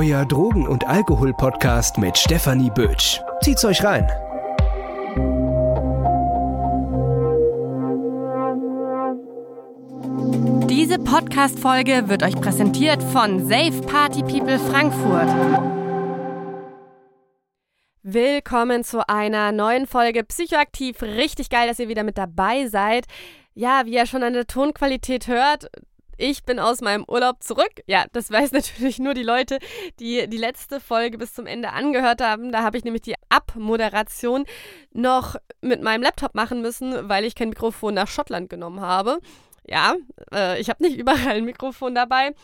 euer Drogen- und Alkohol-Podcast mit Stefanie Bötsch. Zieht's euch rein. Diese Podcast-Folge wird euch präsentiert von Safe Party People Frankfurt. Willkommen zu einer neuen Folge Psychoaktiv. Richtig geil, dass ihr wieder mit dabei seid. Ja, wie ihr schon an der Tonqualität hört, ich bin aus meinem Urlaub zurück. Ja, das weiß natürlich nur die Leute, die die letzte Folge bis zum Ende angehört haben. Da habe ich nämlich die Abmoderation noch mit meinem Laptop machen müssen, weil ich kein Mikrofon nach Schottland genommen habe. Ja, äh, ich habe nicht überall ein Mikrofon dabei.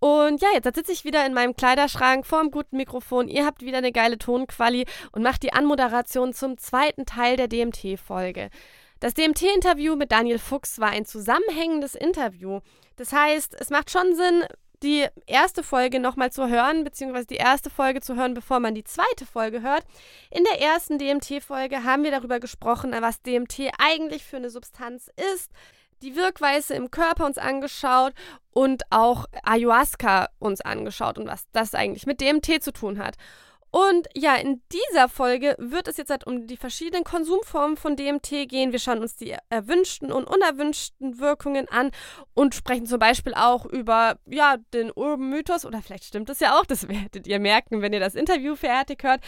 Und ja, jetzt sitze ich wieder in meinem Kleiderschrank vor einem guten Mikrofon. Ihr habt wieder eine geile Tonquali und macht die Anmoderation zum zweiten Teil der DMT-Folge. Das DMT-Interview mit Daniel Fuchs war ein zusammenhängendes Interview. Das heißt, es macht schon Sinn, die erste Folge nochmal zu hören, beziehungsweise die erste Folge zu hören, bevor man die zweite Folge hört. In der ersten DMT-Folge haben wir darüber gesprochen, was DMT eigentlich für eine Substanz ist, die Wirkweise im Körper uns angeschaut und auch Ayahuasca uns angeschaut und was das eigentlich mit DMT zu tun hat. Und ja, in dieser Folge wird es jetzt halt um die verschiedenen Konsumformen von DMT gehen. Wir schauen uns die erwünschten und unerwünschten Wirkungen an und sprechen zum Beispiel auch über ja, den Urban-Mythos, oder vielleicht stimmt es ja auch, das werdet ihr merken, wenn ihr das Interview fertig hört,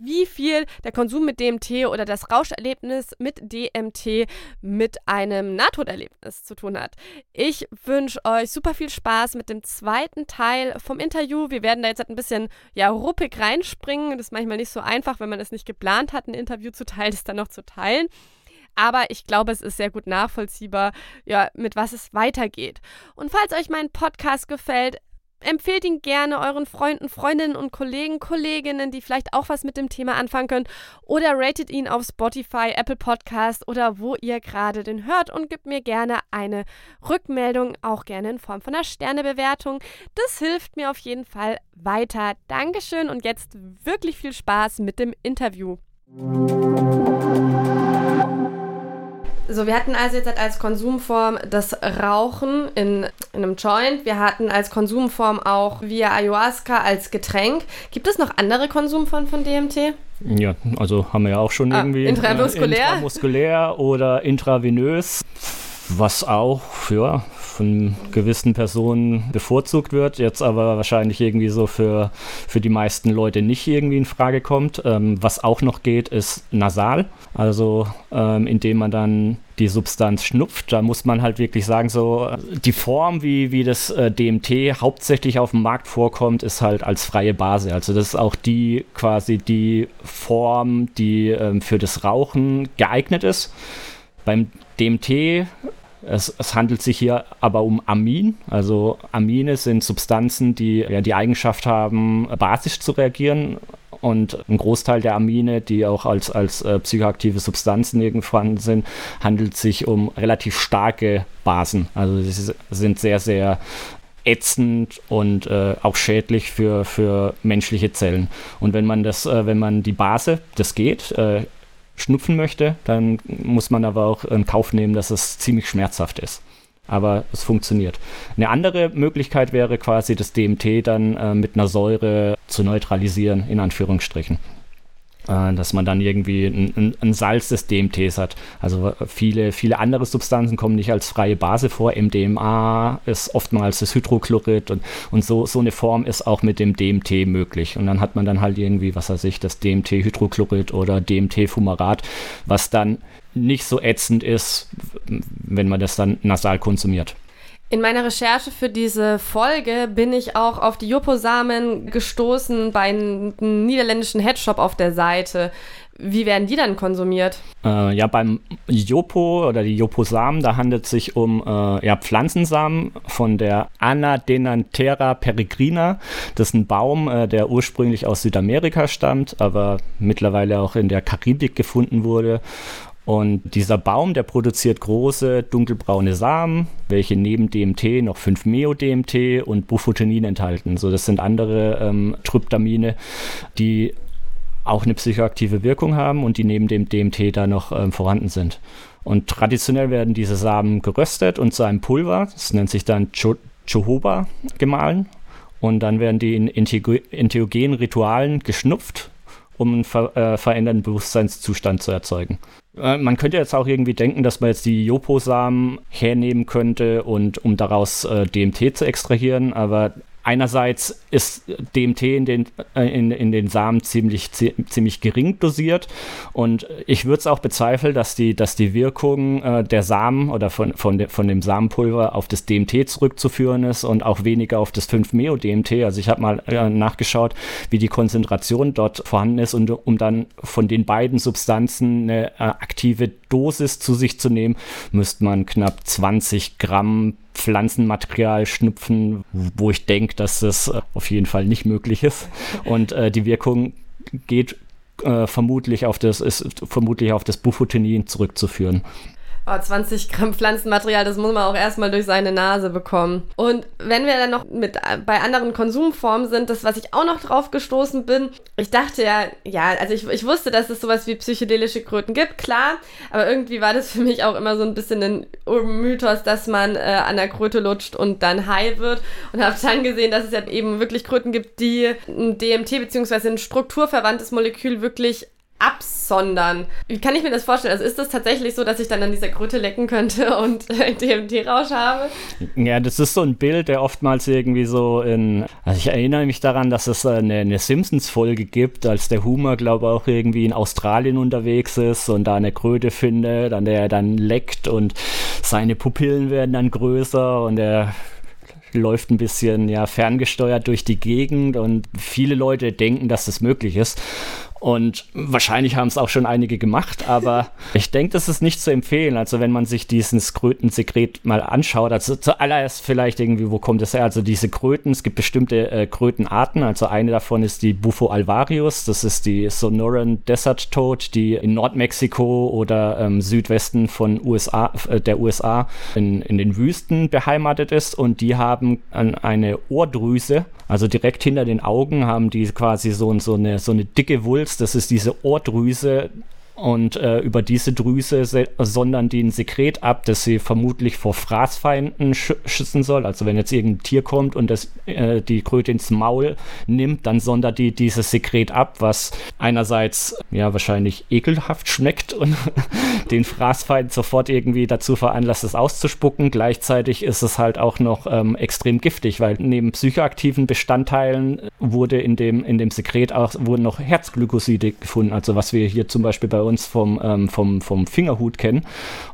wie viel der Konsum mit DMT oder das Rauscherlebnis mit DMT mit einem Nahtoderlebnis zu tun hat. Ich wünsche euch super viel Spaß mit dem zweiten Teil vom Interview. Wir werden da jetzt halt ein bisschen ja, ruppig reinspringen. Das ist manchmal nicht so einfach, wenn man es nicht geplant hat, ein Interview zu teilen, das dann noch zu teilen. Aber ich glaube, es ist sehr gut nachvollziehbar, ja, mit was es weitergeht. Und falls euch mein Podcast gefällt, empfehlt ihn gerne euren Freunden, Freundinnen und Kollegen, Kolleginnen, die vielleicht auch was mit dem Thema anfangen können. Oder ratet ihn auf Spotify, Apple Podcast oder wo ihr gerade den hört und gebt mir gerne eine Rückmeldung, auch gerne in Form von einer Sternebewertung. Das hilft mir auf jeden Fall weiter. Dankeschön und jetzt wirklich viel Spaß mit dem Interview. So, wir hatten also jetzt als Konsumform das Rauchen in, in einem Joint. Wir hatten als Konsumform auch via Ayahuasca als Getränk. Gibt es noch andere Konsumformen von DMT? Ja, also haben wir ja auch schon ah, irgendwie. Intramuskulär? Äh, intramuskulär oder intravenös. Was auch, ja, von gewissen Personen bevorzugt wird, jetzt aber wahrscheinlich irgendwie so für, für die meisten Leute nicht irgendwie in Frage kommt. Ähm, was auch noch geht, ist nasal, also ähm, indem man dann die Substanz schnupft. Da muss man halt wirklich sagen, so die Form, wie, wie das äh, DMT hauptsächlich auf dem Markt vorkommt, ist halt als freie Base. Also das ist auch die quasi die Form, die ähm, für das Rauchen geeignet ist. Beim DMT es, es, handelt sich hier aber um Amin. Also Amine sind Substanzen, die ja, die Eigenschaft haben, basisch zu reagieren. Und ein Großteil der Amine, die auch als, als äh, psychoaktive Substanzen irgendwann sind, handelt sich um relativ starke Basen. Also sie sind sehr, sehr ätzend und äh, auch schädlich für, für menschliche Zellen. Und wenn man das, äh, wenn man die Base, das geht, äh, schnupfen möchte, dann muss man aber auch in Kauf nehmen, dass es ziemlich schmerzhaft ist. Aber es funktioniert. Eine andere Möglichkeit wäre quasi das DMT dann äh, mit einer Säure zu neutralisieren, in Anführungsstrichen. Äh, dass man dann irgendwie ein, ein, ein, Salz des DMTs hat. Also viele, viele andere Substanzen kommen nicht als freie Base vor. MDMA ist oftmals das Hydrochlorid und, und so, so eine Form ist auch mit dem DMT möglich. Und dann hat man dann halt irgendwie, was weiß ich, das DMT-Hydrochlorid oder DMT-Fumarat, was dann nicht so ätzend ist, wenn man das dann nasal konsumiert. In meiner Recherche für diese Folge bin ich auch auf die Jopo-Samen gestoßen bei einem niederländischen Headshop auf der Seite. Wie werden die dann konsumiert? Äh, ja, beim Jopo oder die Jopo-Samen, da handelt es sich um äh, ja, Pflanzensamen von der Anadenanthera peregrina. Das ist ein Baum, äh, der ursprünglich aus Südamerika stammt, aber mittlerweile auch in der Karibik gefunden wurde und dieser Baum, der produziert große dunkelbraune Samen, welche neben DMT noch 5-Meo-DMT und Bufotenin enthalten. So, das sind andere ähm, Tryptamine, die auch eine psychoaktive Wirkung haben und die neben dem DMT da noch ähm, vorhanden sind. Und traditionell werden diese Samen geröstet und zu einem Pulver, das nennt sich dann Jojoba, gemahlen und dann werden die in entheogenen Ritualen geschnupft, um einen ver äh, veränderten Bewusstseinszustand zu erzeugen. Äh, man könnte jetzt auch irgendwie denken, dass man jetzt die Jopo-Samen hernehmen könnte und um daraus äh, DMT zu extrahieren, aber einerseits ist DMT in den, äh, in, in den Samen ziemlich, ziemlich gering dosiert und ich würde es auch bezweifeln, dass die, dass die Wirkung äh, der Samen oder von, von, de, von dem Samenpulver auf das DMT zurückzuführen ist und auch weniger auf das 5-Meo-DMT. Also ich habe mal äh, nachgeschaut, wie die Konzentration dort vorhanden ist und um dann von den beiden Substanzen eine äh, aktive Dosis zu sich zu nehmen, müsste man knapp 20 Gramm Pflanzenmaterial schnupfen, wo ich denke, dass das äh, auf jeden Fall nicht möglich ist. Und äh, die Wirkung geht äh, vermutlich auf das, ist vermutlich auf das Bufotenin zurückzuführen. Oh, 20 Gramm Pflanzenmaterial, das muss man auch erstmal durch seine Nase bekommen. Und wenn wir dann noch mit äh, bei anderen Konsumformen sind, das, was ich auch noch drauf gestoßen bin, ich dachte ja, ja, also ich, ich wusste, dass es sowas wie psychedelische Kröten gibt, klar, aber irgendwie war das für mich auch immer so ein bisschen ein Mythos, dass man äh, an der Kröte lutscht und dann high wird und habe dann gesehen, dass es ja eben wirklich Kröten gibt, die ein DMT bzw. ein strukturverwandtes Molekül wirklich absondern. Wie kann ich mir das vorstellen? Also ist das tatsächlich so, dass ich dann an dieser Kröte lecken könnte und DMT-Rausch habe? Ja, das ist so ein Bild, der oftmals irgendwie so in. Also ich erinnere mich daran, dass es eine, eine Simpsons-Folge gibt, als der Humor, glaube ich, auch irgendwie in Australien unterwegs ist und da eine Kröte findet, an der er dann leckt und seine Pupillen werden dann größer und er läuft ein bisschen ja ferngesteuert durch die Gegend und viele Leute denken, dass das möglich ist. Und wahrscheinlich haben es auch schon einige gemacht, aber ich denke, das ist nicht zu empfehlen. Also wenn man sich dieses Krötensekret mal anschaut, also zuallererst vielleicht irgendwie, wo kommt es her? Also diese Kröten, es gibt bestimmte äh, Krötenarten. Also eine davon ist die Bufo alvarius, das ist die Sonoran Desert Toad, die in Nordmexiko oder ähm, Südwesten von USA, äh, der USA in, in den Wüsten beheimatet ist. Und die haben eine Ohrdrüse, also direkt hinter den Augen haben die quasi so, so, eine, so eine dicke Wulst das ist diese Ohrdrüse, und äh, über diese Drüse sondern die ein Sekret ab, das sie vermutlich vor Fraßfeinden sch schützen soll. Also wenn jetzt irgendein Tier kommt und das, äh, die Kröte ins Maul nimmt, dann sondert die dieses Sekret ab, was einerseits ja wahrscheinlich ekelhaft schmeckt und den Fraßfeind sofort irgendwie dazu veranlasst, es auszuspucken. Gleichzeitig ist es halt auch noch ähm, extrem giftig, weil neben psychoaktiven Bestandteilen wurde in dem, in dem Sekret auch wurden noch Herzglykoside gefunden. Also was wir hier zum Beispiel bei uns uns vom, ähm, vom, vom Fingerhut kennen.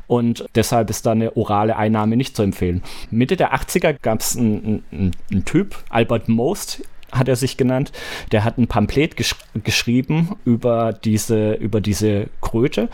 Und deshalb ist da eine orale Einnahme nicht zu empfehlen. Mitte der 80er gab es einen, einen, einen Typ, Albert Most, hat er sich genannt, der hat ein Pamphlet gesch geschrieben über diese, über diese Kröte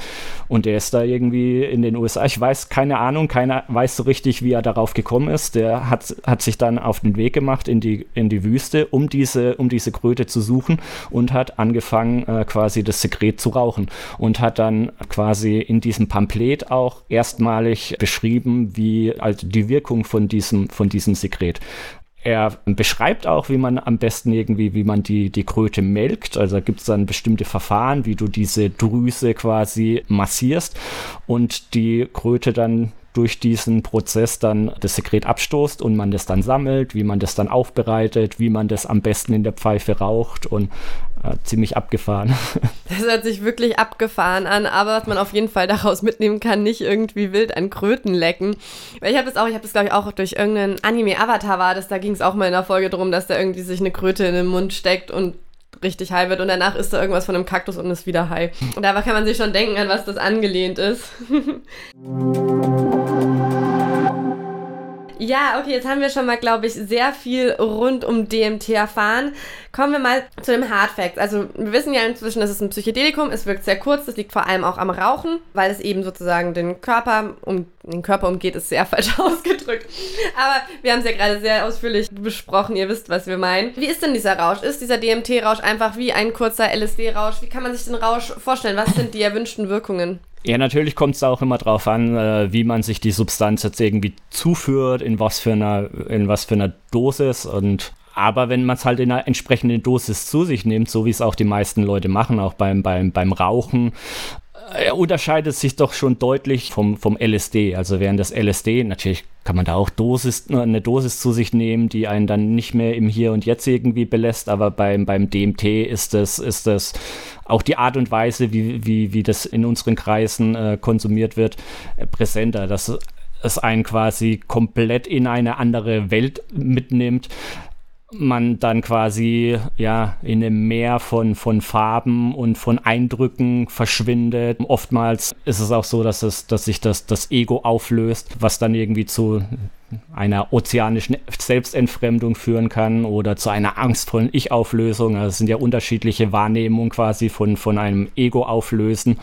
und der ist da irgendwie in den USA, ich weiß keine Ahnung, keiner weiß so richtig, wie er darauf gekommen ist. Der hat, hat sich dann auf den Weg gemacht in die, in die Wüste, um diese, um diese Kröte zu suchen und hat angefangen, äh, quasi das Sekret zu rauchen und hat dann quasi in diesem Pamphlet auch erstmalig beschrieben, wie also die Wirkung von diesem, von diesem Sekret. Er beschreibt auch, wie man am besten irgendwie, wie man die, die Kröte melkt. Also gibt es dann bestimmte Verfahren, wie du diese Drüse quasi massierst und die Kröte dann durch diesen Prozess dann das Sekret abstoßt und man das dann sammelt, wie man das dann aufbereitet, wie man das am besten in der Pfeife raucht und äh, ziemlich abgefahren. Das hört sich wirklich abgefahren an, aber was man auf jeden Fall daraus mitnehmen kann, nicht irgendwie wild an Kröten lecken. Weil ich habe das auch, ich habe das glaube ich auch durch irgendeinen Anime-Avatar war das, da ging es auch mal in der Folge darum, dass da irgendwie sich eine Kröte in den Mund steckt und richtig high wird und danach isst er irgendwas von einem Kaktus und ist wieder high. Und da kann man sich schon denken, an was das angelehnt ist. Ja, okay, jetzt haben wir schon mal, glaube ich, sehr viel rund um DMT erfahren. Kommen wir mal zu dem Hard Facts. Also, wir wissen ja inzwischen, es ein Psychedelikum. Es wirkt sehr kurz. Das liegt vor allem auch am Rauchen, weil es eben sozusagen den Körper um den Körper umgeht, ist sehr falsch ausgedrückt. Aber wir haben es ja gerade sehr ausführlich besprochen. Ihr wisst, was wir meinen. Wie ist denn dieser Rausch? Ist dieser DMT-Rausch einfach wie ein kurzer LSD-Rausch? Wie kann man sich den Rausch vorstellen? Was sind die erwünschten Wirkungen? Ja, natürlich kommt es auch immer darauf an, äh, wie man sich die Substanz jetzt irgendwie zuführt, in was für einer, in was für einer Dosis und aber wenn man es halt in einer entsprechenden Dosis zu sich nimmt, so wie es auch die meisten Leute machen, auch beim, beim, beim Rauchen, er unterscheidet sich doch schon deutlich vom, vom LSD. Also während das LSD, natürlich kann man da auch Dosis, eine Dosis zu sich nehmen, die einen dann nicht mehr im Hier und Jetzt irgendwie belässt, aber beim, beim DMT ist das, ist das auch die Art und Weise, wie, wie, wie das in unseren Kreisen äh, konsumiert wird, äh, präsenter. Dass es einen quasi komplett in eine andere Welt mitnimmt man dann quasi ja in einem Meer von, von Farben und von Eindrücken verschwindet. Oftmals ist es auch so, dass, es, dass sich das, das Ego auflöst, was dann irgendwie zu einer ozeanischen Selbstentfremdung führen kann oder zu einer angstvollen Ich-Auflösung. Also es sind ja unterschiedliche Wahrnehmungen quasi von, von einem Ego-Auflösen.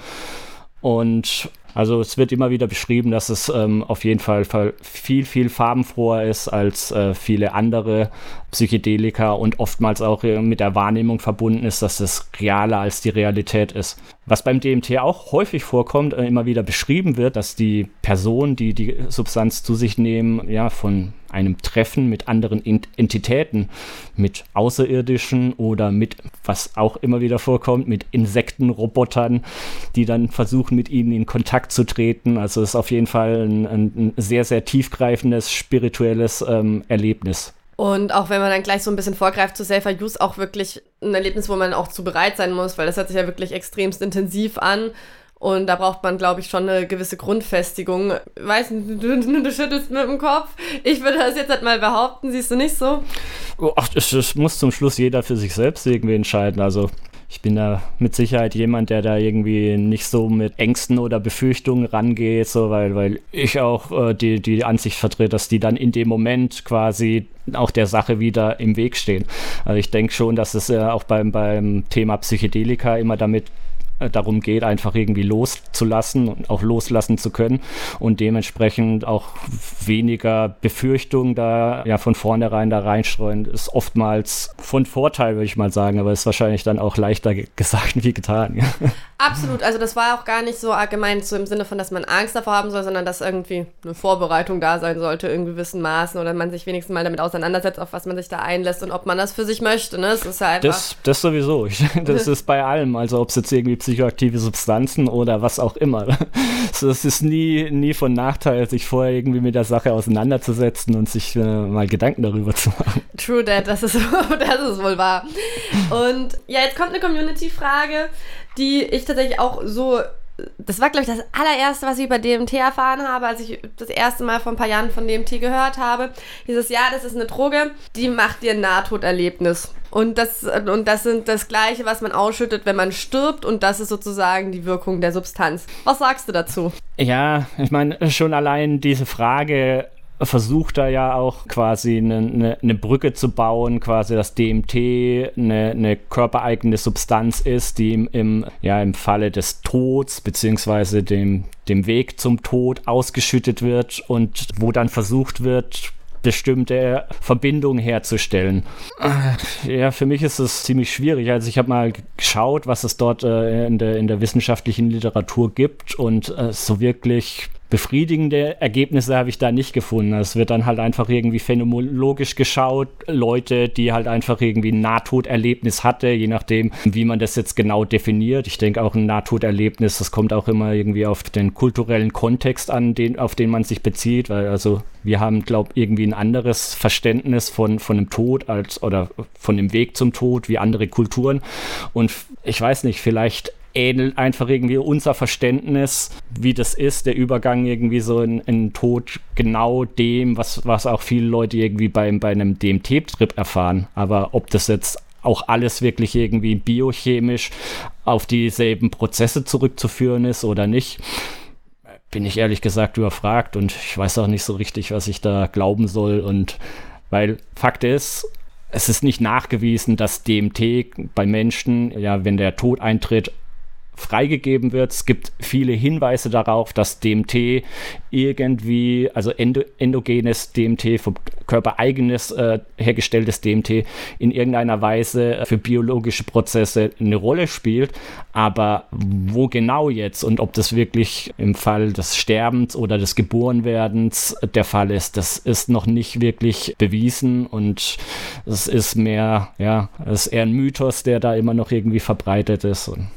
Und also es wird immer wieder beschrieben, dass es ähm, auf jeden Fall viel, viel farbenfroher ist als äh, viele andere Psychedelika und oftmals auch äh, mit der Wahrnehmung verbunden ist, dass es realer als die Realität ist. Was beim DMT auch häufig vorkommt, äh, immer wieder beschrieben wird, dass die Personen, die die Substanz zu sich nehmen, ja, von einem Treffen mit anderen Entitäten, mit Außerirdischen oder mit, was auch immer wieder vorkommt, mit Insektenrobotern, die dann versuchen, mit ihnen in Kontakt zu treten. Also es ist auf jeden Fall ein, ein sehr, sehr tiefgreifendes spirituelles ähm, Erlebnis. Und auch wenn man dann gleich so ein bisschen vorgreift zu Safer Use, auch wirklich ein Erlebnis, wo man auch zu bereit sein muss, weil das hört sich ja wirklich extremst intensiv an. Und da braucht man, glaube ich, schon eine gewisse Grundfestigung. Weiß nicht, du, du, schüttelst mit dem Kopf. Ich würde das jetzt halt mal behaupten, siehst du nicht so? Ach, das, das muss zum Schluss jeder für sich selbst irgendwie entscheiden. Also ich bin da mit Sicherheit jemand, der da irgendwie nicht so mit Ängsten oder Befürchtungen rangeht, so weil, weil ich auch äh, die, die Ansicht vertrete, dass die dann in dem Moment quasi auch der Sache wieder im Weg stehen. Also ich denke schon, dass es ja auch beim, beim Thema Psychedelika immer damit äh, darum geht, einfach irgendwie loszulassen und auch loslassen zu können und dementsprechend auch weniger Befürchtungen da ja von vornherein da reinstreuen, ist oftmals von Vorteil, würde ich mal sagen, aber ist wahrscheinlich dann auch leichter gesagt wie getan. Absolut, also das war auch gar nicht so allgemein so im Sinne von, dass man Angst davor haben soll, sondern dass irgendwie eine Vorbereitung da sein sollte in gewissen Maßen oder man sich wenigstens mal damit auseinandersetzt, auf was man sich da einlässt und ob man das für sich möchte. Ne? Das ist ja einfach. Das, das sowieso. das ist bei allem. Also ob es jetzt irgendwie psychoaktive Substanzen oder was auch immer. Es ist nie, nie von Nachteil, sich vorher irgendwie mit der Sache auseinanderzusetzen und sich äh, mal Gedanken darüber zu machen. True that, das ist, das ist wohl wahr. Und ja, jetzt kommt eine Community-Frage, die ich tatsächlich auch so das war, glaube ich, das allererste, was ich über DMT erfahren habe, als ich das erste Mal vor ein paar Jahren von DMT gehört habe. Dieses, ja, das ist eine Droge, die macht dir ein Nahtoderlebnis. Und das, und das sind das Gleiche, was man ausschüttet, wenn man stirbt. Und das ist sozusagen die Wirkung der Substanz. Was sagst du dazu? Ja, ich meine, schon allein diese Frage versucht da ja auch quasi eine, eine, eine, Brücke zu bauen, quasi dass DMT eine, eine körpereigene Substanz ist, die im, im, ja, im Falle des Todes beziehungsweise dem, dem Weg zum Tod ausgeschüttet wird und wo dann versucht wird, bestimmte Verbindungen herzustellen. Ja, für mich ist es ziemlich schwierig. Also ich habe mal geschaut, was es dort äh, in, der, in der wissenschaftlichen Literatur gibt und äh, so wirklich befriedigende Ergebnisse habe ich da nicht gefunden. Es wird dann halt einfach irgendwie phänomenologisch geschaut, Leute, die halt einfach irgendwie ein Nahtoderlebnis hatte, je nachdem, wie man das jetzt genau definiert. Ich denke auch ein Nahtoderlebnis, das kommt auch immer irgendwie auf den kulturellen Kontext an, den, auf den man sich bezieht, weil also wir haben, glaube ich, irgendwie ein anderes Verständnis von, von dem Tod als oder von dem Weg zum Tod wie andere Kulturen. Und ich weiß nicht, vielleicht ähnelt einfach irgendwie unser Verständnis, wie das ist, der Übergang irgendwie so in, in Tod genau dem, was, was auch viele Leute irgendwie beim, bei einem DMT-Trip erfahren. Aber ob das jetzt auch alles wirklich irgendwie biochemisch auf dieselben Prozesse zurückzuführen ist oder nicht, bin ich ehrlich gesagt überfragt und ich weiß auch nicht so richtig, was ich da glauben soll. Und weil Fakt ist, es ist nicht nachgewiesen, dass DMT bei Menschen, ja, wenn der Tod eintritt, freigegeben wird. Es gibt viele Hinweise darauf, dass DMT irgendwie, also endo, endogenes DMT, vom Körper eigenes äh, hergestelltes DMT in irgendeiner Weise für biologische Prozesse eine Rolle spielt. Aber wo genau jetzt und ob das wirklich im Fall des Sterbens oder des Geborenwerdens der Fall ist, das ist noch nicht wirklich bewiesen und es ist mehr, ja, es ist eher ein Mythos, der da immer noch irgendwie verbreitet ist. Und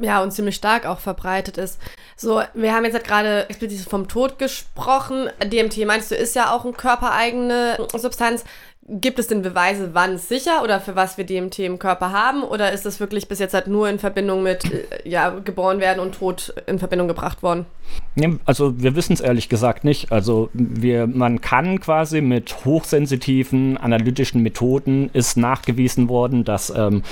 Ja, und ziemlich stark auch verbreitet ist. So, wir haben jetzt halt gerade explizit vom Tod gesprochen. DMT meinst du, ist ja auch eine körpereigene Substanz. Gibt es denn Beweise, wann es sicher oder für was wir DMT im Körper haben? Oder ist das wirklich bis jetzt halt nur in Verbindung mit äh, ja, geboren werden und Tod in Verbindung gebracht worden? Also wir wissen es ehrlich gesagt nicht. Also wir, man kann quasi mit hochsensitiven analytischen Methoden ist nachgewiesen worden, dass ähm,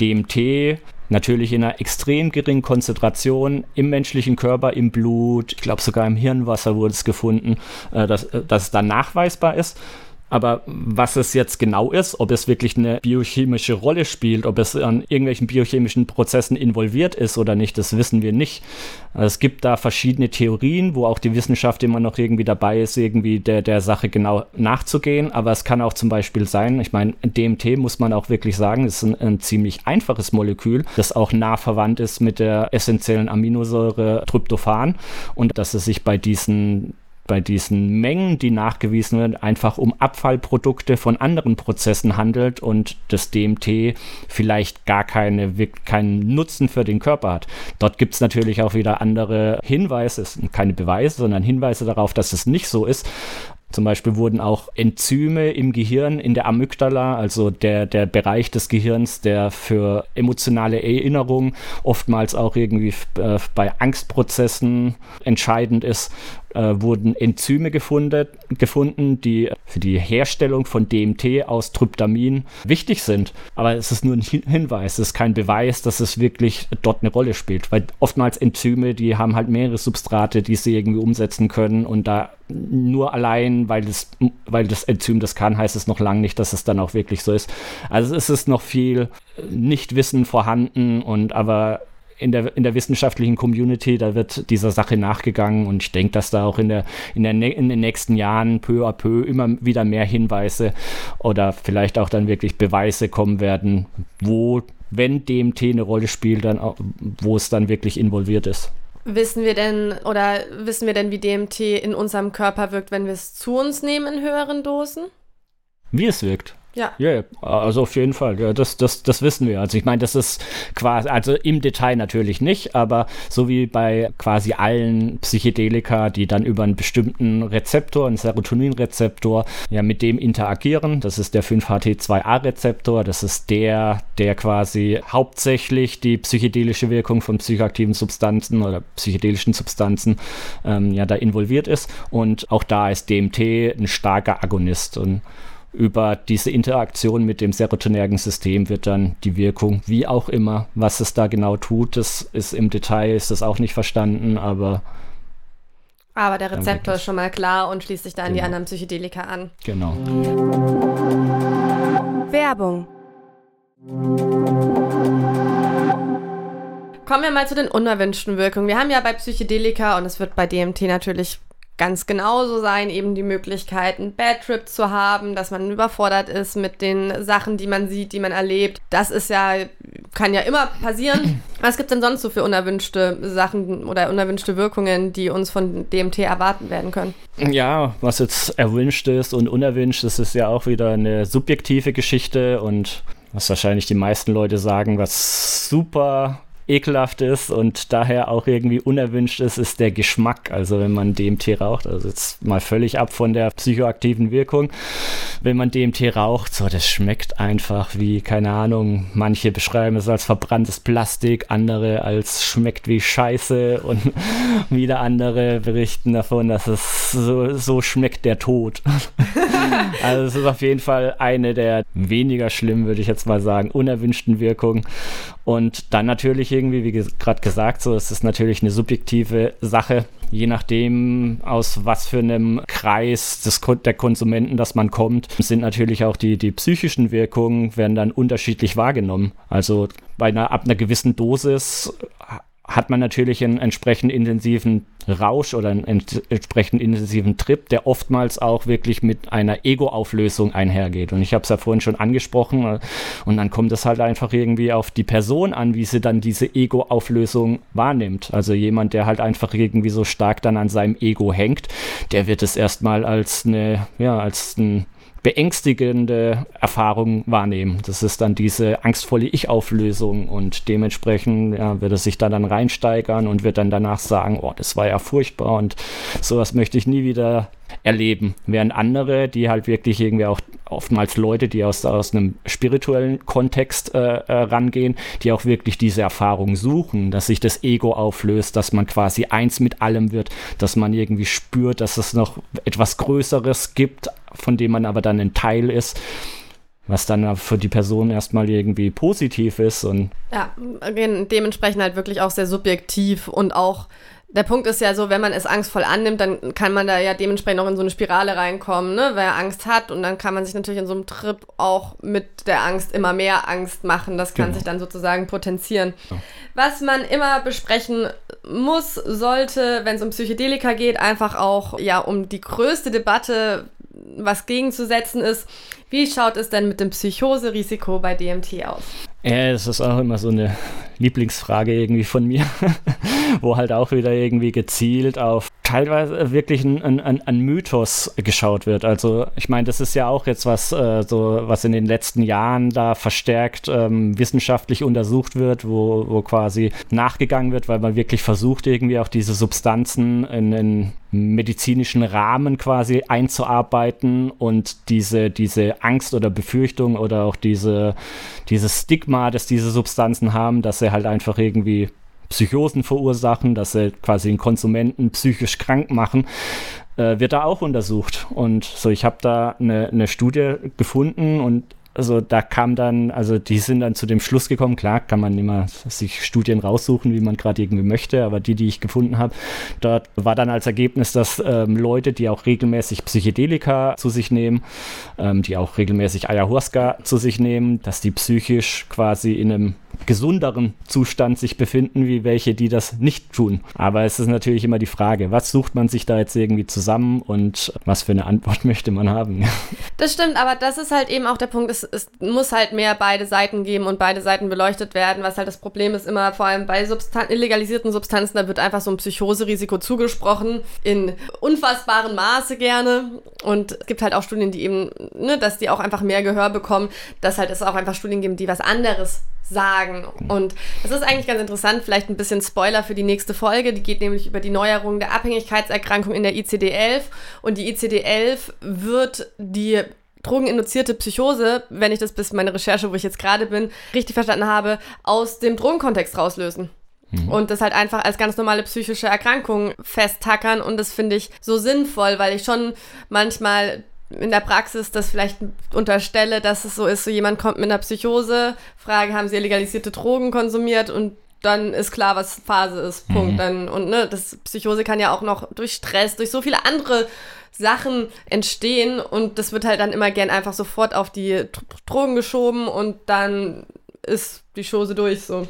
DMT natürlich in einer extrem geringen Konzentration im menschlichen Körper, im Blut, ich glaube sogar im Hirnwasser wurde es gefunden, äh, dass, äh, dass es dann nachweisbar ist. Aber was es jetzt genau ist, ob es wirklich eine biochemische Rolle spielt, ob es an irgendwelchen biochemischen Prozessen involviert ist oder nicht, das wissen wir nicht. Es gibt da verschiedene Theorien, wo auch die Wissenschaft immer noch irgendwie dabei ist, irgendwie der, der Sache genau nachzugehen. Aber es kann auch zum Beispiel sein, ich meine, DMT muss man auch wirklich sagen, ist ein, ein ziemlich einfaches Molekül, das auch nah verwandt ist mit der essentiellen Aminosäure Tryptophan und dass es sich bei diesen bei diesen Mengen, die nachgewiesen werden, einfach um Abfallprodukte von anderen Prozessen handelt und das DMT vielleicht gar keine, keinen Nutzen für den Körper hat. Dort gibt es natürlich auch wieder andere Hinweise, keine Beweise, sondern Hinweise darauf, dass es nicht so ist. Zum Beispiel wurden auch Enzyme im Gehirn, in der Amygdala, also der, der Bereich des Gehirns, der für emotionale Erinnerung oftmals auch irgendwie äh, bei Angstprozessen entscheidend ist, äh, wurden Enzyme gefunden, gefunden, die für die Herstellung von DMT aus Tryptamin wichtig sind. Aber es ist nur ein Hinweis, es ist kein Beweis, dass es wirklich dort eine Rolle spielt. Weil oftmals Enzyme, die haben halt mehrere Substrate, die sie irgendwie umsetzen können und da nur allein, weil das, weil das Enzym das kann, heißt es noch lange nicht, dass es dann auch wirklich so ist. Also es ist noch viel Nichtwissen vorhanden und aber in der, in der wissenschaftlichen Community, da wird dieser Sache nachgegangen und ich denke, dass da auch in, der, in, der, in den nächsten Jahren peu à peu immer wieder mehr Hinweise oder vielleicht auch dann wirklich Beweise kommen werden, wo, wenn DMT eine Rolle spielt, dann auch, wo es dann wirklich involviert ist. Wissen wir denn oder wissen wir denn, wie DMT in unserem Körper wirkt, wenn wir es zu uns nehmen in höheren Dosen? Wie es wirkt? Ja. Ja, also auf jeden Fall. Ja, das, das, das wissen wir. Also ich meine, das ist quasi, also im Detail natürlich nicht, aber so wie bei quasi allen Psychedelika, die dann über einen bestimmten Rezeptor, einen Serotoninrezeptor, ja, mit dem interagieren. Das ist der 5-HT2A-Rezeptor. Das ist der, der quasi hauptsächlich die psychedelische Wirkung von psychoaktiven Substanzen oder psychedelischen Substanzen ähm, ja da involviert ist. Und auch da ist DMT ein starker Agonist. Und über diese Interaktion mit dem serotonergen System wird dann die Wirkung, wie auch immer, was es da genau tut, das ist im Detail, ist das auch nicht verstanden, aber. Aber der Rezeptor ist schon mal klar und schließt sich da an genau. die anderen Psychedelika an. Genau. Werbung. Kommen wir mal zu den unerwünschten Wirkungen. Wir haben ja bei Psychedelika und es wird bei DMT natürlich ganz genauso sein, eben die Möglichkeit, einen Bad Trip zu haben, dass man überfordert ist mit den Sachen, die man sieht, die man erlebt. Das ist ja, kann ja immer passieren. Was gibt es denn sonst so für unerwünschte Sachen oder unerwünschte Wirkungen, die uns von DMT erwarten werden können? Ja, was jetzt erwünscht ist und unerwünscht, das ist ja auch wieder eine subjektive Geschichte und was wahrscheinlich die meisten Leute sagen, was super ekelhaft ist und daher auch irgendwie unerwünscht ist, ist der Geschmack. Also wenn man DMT raucht, also jetzt mal völlig ab von der psychoaktiven Wirkung, wenn man DMT raucht, so das schmeckt einfach wie, keine Ahnung, manche beschreiben es als verbranntes Plastik, andere als schmeckt wie Scheiße und wieder andere berichten davon, dass es so, so schmeckt der Tod. also es ist auf jeden Fall eine der weniger schlimm, würde ich jetzt mal sagen, unerwünschten Wirkungen. Und dann natürlich irgendwie, wie gerade gesagt, so es ist natürlich eine subjektive Sache, je nachdem, aus was für einem Kreis des, der Konsumenten, dass man kommt, sind natürlich auch die, die psychischen Wirkungen, werden dann unterschiedlich wahrgenommen. Also bei einer, ab einer gewissen Dosis hat man natürlich einen entsprechend intensiven Rausch oder einen entsprechend intensiven Trip, der oftmals auch wirklich mit einer Ego-Auflösung einhergeht. Und ich habe es ja vorhin schon angesprochen. Äh, und dann kommt es halt einfach irgendwie auf die Person an, wie sie dann diese Ego-Auflösung wahrnimmt. Also jemand, der halt einfach irgendwie so stark dann an seinem Ego hängt, der wird es erstmal als eine, ja, als ein beängstigende Erfahrung wahrnehmen. Das ist dann diese angstvolle Ich-Auflösung und dementsprechend ja, wird er sich da dann reinsteigern und wird dann danach sagen, oh, das war ja furchtbar und sowas möchte ich nie wieder erleben. Während andere, die halt wirklich irgendwie auch oftmals Leute, die aus, aus einem spirituellen Kontext äh, äh, rangehen, die auch wirklich diese Erfahrung suchen, dass sich das Ego auflöst, dass man quasi eins mit allem wird, dass man irgendwie spürt, dass es noch etwas Größeres gibt, von dem man aber dann ein Teil ist was dann für die Person erstmal irgendwie positiv ist und ja, dementsprechend halt wirklich auch sehr subjektiv und auch der Punkt ist ja so, wenn man es angstvoll annimmt, dann kann man da ja dementsprechend auch in so eine Spirale reinkommen, ne? Wer Angst hat und dann kann man sich natürlich in so einem Trip auch mit der Angst immer mehr Angst machen. Das kann genau. sich dann sozusagen potenzieren. Ja. Was man immer besprechen muss, sollte, wenn es um Psychedelika geht, einfach auch ja um die größte Debatte, was gegenzusetzen ist. Wie schaut es denn mit dem Psychoserisiko bei DMT aus? Ja, das ist auch immer so eine Lieblingsfrage irgendwie von mir, wo halt auch wieder irgendwie gezielt auf teilweise wirklich ein, ein, ein Mythos geschaut wird. Also ich meine, das ist ja auch jetzt was, äh, so, was in den letzten Jahren da verstärkt ähm, wissenschaftlich untersucht wird, wo, wo quasi nachgegangen wird, weil man wirklich versucht, irgendwie auch diese Substanzen in einen medizinischen Rahmen quasi einzuarbeiten und diese, diese Angst oder Befürchtung oder auch diese, dieses Stigma, das diese Substanzen haben, dass sie halt einfach irgendwie Psychosen verursachen, dass sie quasi den Konsumenten psychisch krank machen, äh, wird da auch untersucht. Und so, ich habe da eine, eine Studie gefunden und also da kam dann, also die sind dann zu dem Schluss gekommen, klar kann man immer sich Studien raussuchen, wie man gerade irgendwie möchte, aber die, die ich gefunden habe, dort war dann als Ergebnis, dass ähm, Leute, die auch regelmäßig Psychedelika zu sich nehmen, ähm, die auch regelmäßig Ayahuasca zu sich nehmen, dass die psychisch quasi in einem gesunderen Zustand sich befinden, wie welche, die das nicht tun. Aber es ist natürlich immer die Frage, was sucht man sich da jetzt irgendwie zusammen und was für eine Antwort möchte man haben? Das stimmt, aber das ist halt eben auch der Punkt, es, es muss halt mehr beide Seiten geben und beide Seiten beleuchtet werden, was halt das Problem ist immer, vor allem bei Substan illegalisierten Substanzen, da wird einfach so ein Psychoserisiko zugesprochen, in unfassbarem Maße gerne. Und es gibt halt auch Studien, die eben, ne, dass die auch einfach mehr Gehör bekommen, dass halt es auch einfach Studien geben, die was anderes sagen. Und das ist eigentlich ganz interessant, vielleicht ein bisschen Spoiler für die nächste Folge. Die geht nämlich über die Neuerung der Abhängigkeitserkrankung in der ICD-11. Und die ICD-11 wird die drogeninduzierte Psychose, wenn ich das bis meine Recherche, wo ich jetzt gerade bin, richtig verstanden habe, aus dem Drogenkontext rauslösen. Mhm. Und das halt einfach als ganz normale psychische Erkrankung festtackern. Und das finde ich so sinnvoll, weil ich schon manchmal in der Praxis das vielleicht unterstelle, dass es so ist, so jemand kommt mit einer Psychose, Frage, haben sie illegalisierte Drogen konsumiert und dann ist klar, was Phase ist. Punkt. Mhm. Dann, und ne, das Psychose kann ja auch noch durch Stress, durch so viele andere Sachen entstehen und das wird halt dann immer gern einfach sofort auf die Drogen geschoben und dann ist die Chose durch so.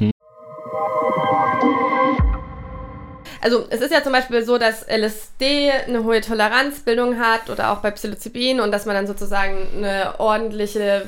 Also es ist ja zum Beispiel so, dass LSD eine hohe Toleranzbildung hat oder auch bei Psilocybin und dass man dann sozusagen eine ordentliche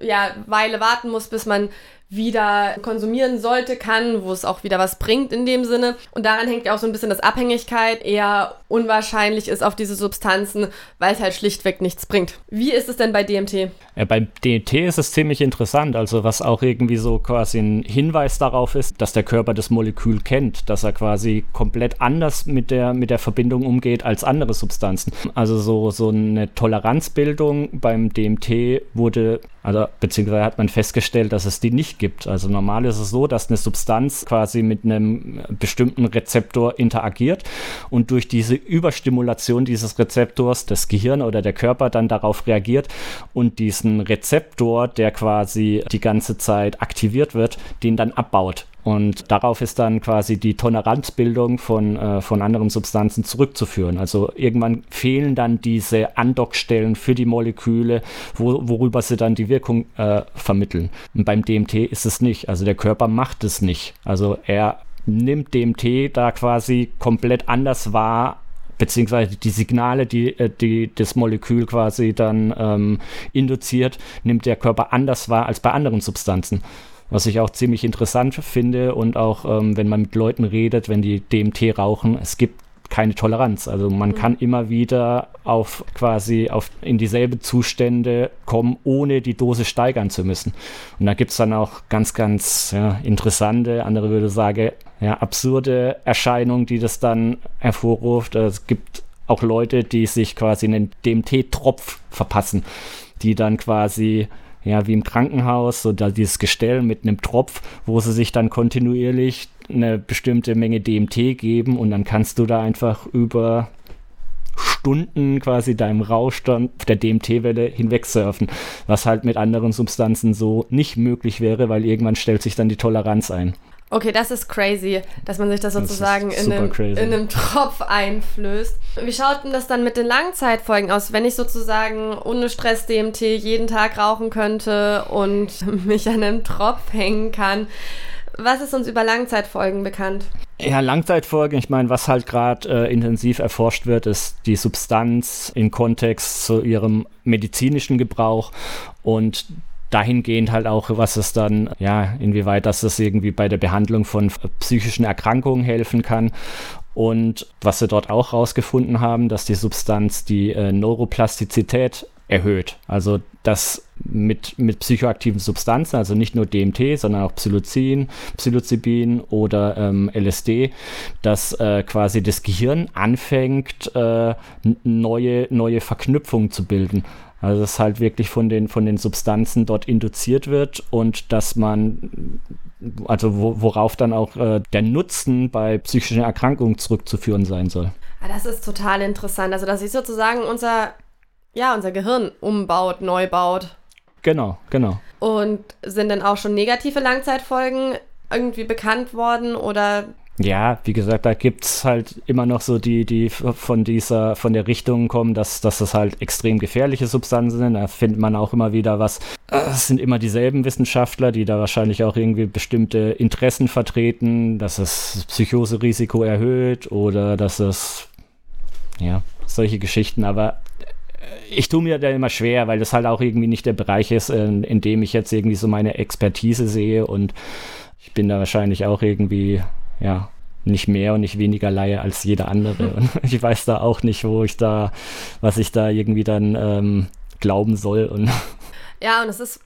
ja, Weile warten muss, bis man wieder konsumieren sollte, kann, wo es auch wieder was bringt in dem Sinne. Und daran hängt ja auch so ein bisschen, dass Abhängigkeit eher unwahrscheinlich ist auf diese Substanzen, weil es halt schlichtweg nichts bringt. Wie ist es denn bei DMT? Ja, bei DMT ist es ziemlich interessant, also was auch irgendwie so quasi ein Hinweis darauf ist, dass der Körper das Molekül kennt, dass er quasi komplett anders mit der, mit der Verbindung umgeht als andere Substanzen. Also so, so eine Toleranzbildung beim DMT wurde, also beziehungsweise hat man festgestellt, dass es die nicht gibt. Also normal ist es so, dass eine Substanz quasi mit einem bestimmten Rezeptor interagiert und durch diese Überstimulation dieses Rezeptors das Gehirn oder der Körper dann darauf reagiert und diesen Rezeptor, der quasi die ganze Zeit aktiviert wird, den dann abbaut. Und darauf ist dann quasi die Toleranzbildung von, äh, von anderen Substanzen zurückzuführen. Also irgendwann fehlen dann diese Andockstellen für die Moleküle, wo, worüber sie dann die Wirkung äh, vermitteln. Und beim DMT ist es nicht. Also der Körper macht es nicht. Also er nimmt DMT da quasi komplett anders wahr beziehungsweise die Signale, die, äh, die das Molekül quasi dann ähm, induziert, nimmt der Körper anders wahr als bei anderen Substanzen was ich auch ziemlich interessant finde und auch ähm, wenn man mit Leuten redet, wenn die DMT rauchen, es gibt keine Toleranz. Also man mhm. kann immer wieder auf quasi auf in dieselbe Zustände kommen, ohne die Dose steigern zu müssen. Und da gibt es dann auch ganz, ganz ja, interessante, andere würde sagen, ja, absurde Erscheinungen, die das dann hervorruft. Es gibt auch Leute, die sich quasi einen DMT-Tropf verpassen, die dann quasi ja, wie im Krankenhaus, so da dieses Gestell mit einem Tropf, wo sie sich dann kontinuierlich eine bestimmte Menge DMT geben und dann kannst du da einfach über Stunden quasi deinem Rausch dann auf der DMT-Welle hinweg surfen, was halt mit anderen Substanzen so nicht möglich wäre, weil irgendwann stellt sich dann die Toleranz ein. Okay, das ist crazy, dass man sich das sozusagen das in, einem, in, einem, Tropf einflößt. Wie schaut denn das dann mit den Langzeitfolgen aus, wenn ich sozusagen ohne Stress DMT jeden Tag rauchen könnte und mich an einem Tropf hängen kann? Was ist uns über Langzeitfolgen bekannt? Ja, Langzeitfolgen, ich meine, was halt gerade äh, intensiv erforscht wird, ist die Substanz in Kontext zu ihrem medizinischen Gebrauch und dahingehend halt auch, was es dann, ja, inwieweit das es irgendwie bei der Behandlung von psychischen Erkrankungen helfen kann. Und was sie dort auch rausgefunden haben, dass die Substanz die äh, Neuroplastizität erhöht. Also dass mit, mit psychoaktiven Substanzen, also nicht nur DMT, sondern auch Psilocin, Psilocybin oder ähm, LSD, dass äh, quasi das Gehirn anfängt, äh, neue, neue Verknüpfungen zu bilden. Also dass halt wirklich von den, von den Substanzen dort induziert wird und dass man, also wo, worauf dann auch äh, der Nutzen bei psychischen Erkrankungen zurückzuführen sein soll. Ah, das ist total interessant. Also dass sich sozusagen unser, ja, unser Gehirn umbaut, neu baut. Genau, genau. Und sind dann auch schon negative Langzeitfolgen irgendwie bekannt worden oder ja, wie gesagt, da gibt es halt immer noch so die, die von dieser, von der Richtung kommen, dass, dass das halt extrem gefährliche Substanzen sind. Da findet man auch immer wieder was. Es sind immer dieselben Wissenschaftler, die da wahrscheinlich auch irgendwie bestimmte Interessen vertreten, dass es Psychoserisiko erhöht oder dass es, ja, solche Geschichten. Aber äh, ich tue mir da immer schwer, weil das halt auch irgendwie nicht der Bereich ist, in, in dem ich jetzt irgendwie so meine Expertise sehe und ich bin da wahrscheinlich auch irgendwie ja, nicht mehr und nicht weniger Laie als jeder andere. Und ich weiß da auch nicht, wo ich da, was ich da irgendwie dann ähm, glauben soll. Und ja, und es ist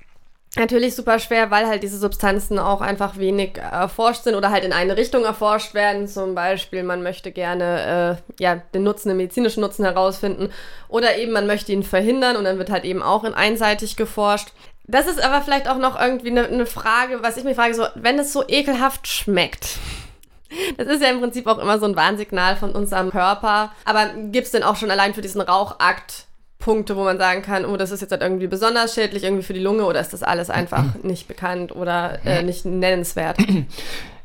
natürlich super schwer, weil halt diese Substanzen auch einfach wenig erforscht sind oder halt in eine Richtung erforscht werden. Zum Beispiel, man möchte gerne äh, ja, den Nutzen, den medizinischen Nutzen herausfinden oder eben man möchte ihn verhindern und dann wird halt eben auch in einseitig geforscht. Das ist aber vielleicht auch noch irgendwie eine, eine Frage, was ich mir frage, so, wenn es so ekelhaft schmeckt, das ist ja im Prinzip auch immer so ein Warnsignal von unserem Körper. Aber gibt es denn auch schon allein für diesen Rauchakt Punkte, wo man sagen kann, oh, das ist jetzt halt irgendwie besonders schädlich irgendwie für die Lunge oder ist das alles einfach nicht bekannt oder äh, nicht nennenswert?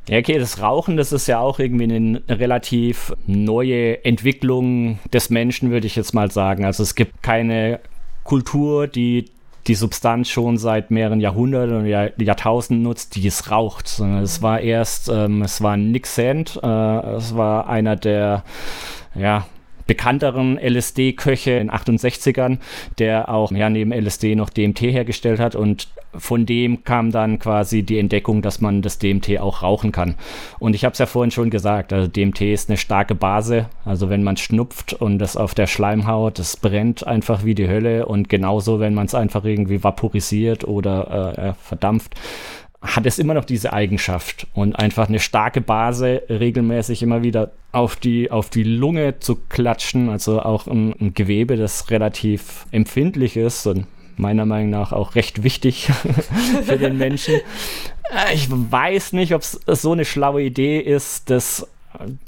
Ja, okay, das Rauchen, das ist ja auch irgendwie eine relativ neue Entwicklung des Menschen, würde ich jetzt mal sagen. Also es gibt keine Kultur, die die Substanz schon seit mehreren Jahrhunderten und Jahr, Jahrtausenden nutzt, die es raucht. Es war erst, ähm, es war Sand, äh, es war einer der, ja, bekannteren LSD-Köche in 68ern, der auch ja, neben LSD noch DMT hergestellt hat und von dem kam dann quasi die Entdeckung, dass man das DMT auch rauchen kann. Und ich habe es ja vorhin schon gesagt, also DMT ist eine starke Base. Also wenn man schnupft und das auf der Schleimhaut, das brennt einfach wie die Hölle. Und genauso, wenn man es einfach irgendwie vaporisiert oder äh, verdampft, hat es immer noch diese Eigenschaft und einfach eine starke Base regelmäßig immer wieder auf die, auf die Lunge zu klatschen, also auch ein, ein Gewebe, das relativ empfindlich ist und meiner Meinung nach auch recht wichtig für den Menschen. Äh, ich weiß nicht, ob es so eine schlaue Idee ist, das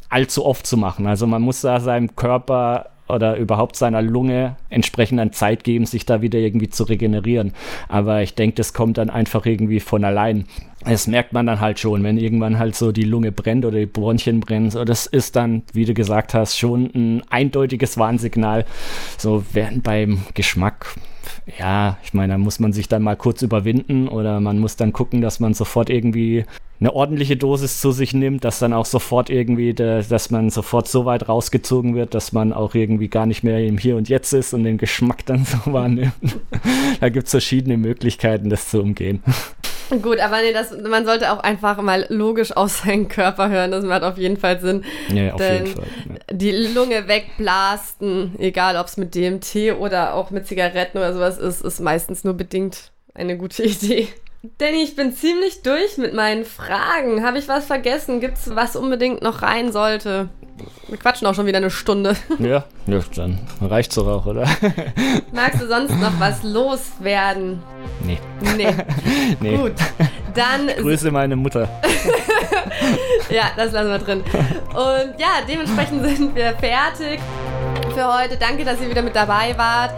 allzu oft zu machen. Also man muss da seinem Körper oder überhaupt seiner Lunge entsprechend an Zeit geben, sich da wieder irgendwie zu regenerieren. Aber ich denke, das kommt dann einfach irgendwie von allein. Das merkt man dann halt schon, wenn irgendwann halt so die Lunge brennt oder die Bronchien brennen. Das ist dann, wie du gesagt hast, schon ein eindeutiges Warnsignal. So während beim Geschmack ja, ich meine, da muss man sich dann mal kurz überwinden oder man muss dann gucken, dass man sofort irgendwie eine ordentliche Dosis zu sich nimmt, dass dann auch sofort irgendwie, dass man sofort so weit rausgezogen wird, dass man auch irgendwie gar nicht mehr im Hier und Jetzt ist und den Geschmack dann so wahrnimmt. da gibt es verschiedene Möglichkeiten, das zu umgehen. Gut, aber nee, das, man sollte auch einfach mal logisch auf seinen Körper hören. Das macht auf jeden Fall Sinn. Ja, auf Denn jeden Fall. Ja. Die Lunge wegblasten, egal ob es mit DMT oder auch mit Zigaretten oder sowas ist, ist meistens nur bedingt eine gute Idee. Danny, ich bin ziemlich durch mit meinen Fragen. Habe ich was vergessen? Gibt es was unbedingt noch rein sollte? Wir quatschen auch schon wieder eine Stunde. Ja, ja, dann reicht's doch auch, oder? Magst du sonst noch was loswerden? Nee. Nee. nee. Gut. Dann Grüße meine Mutter. ja, das lassen wir drin. Und ja, dementsprechend sind wir fertig für heute. Danke, dass ihr wieder mit dabei wart.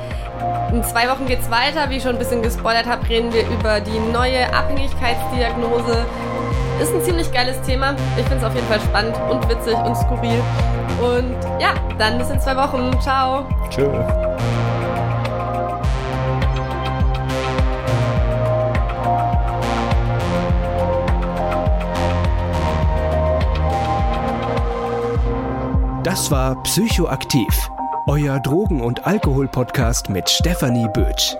In zwei Wochen geht's weiter. Wie ich schon ein bisschen gespoilert habe, reden wir über die neue Abhängigkeitsdiagnose. Ist ein ziemlich geiles Thema. Ich finde es auf jeden Fall spannend und witzig und skurril. Und ja, dann bis in zwei Wochen. Ciao. Tschö. Das war Psychoaktiv, euer Drogen- und Alkohol-Podcast mit Stefanie Bötsch.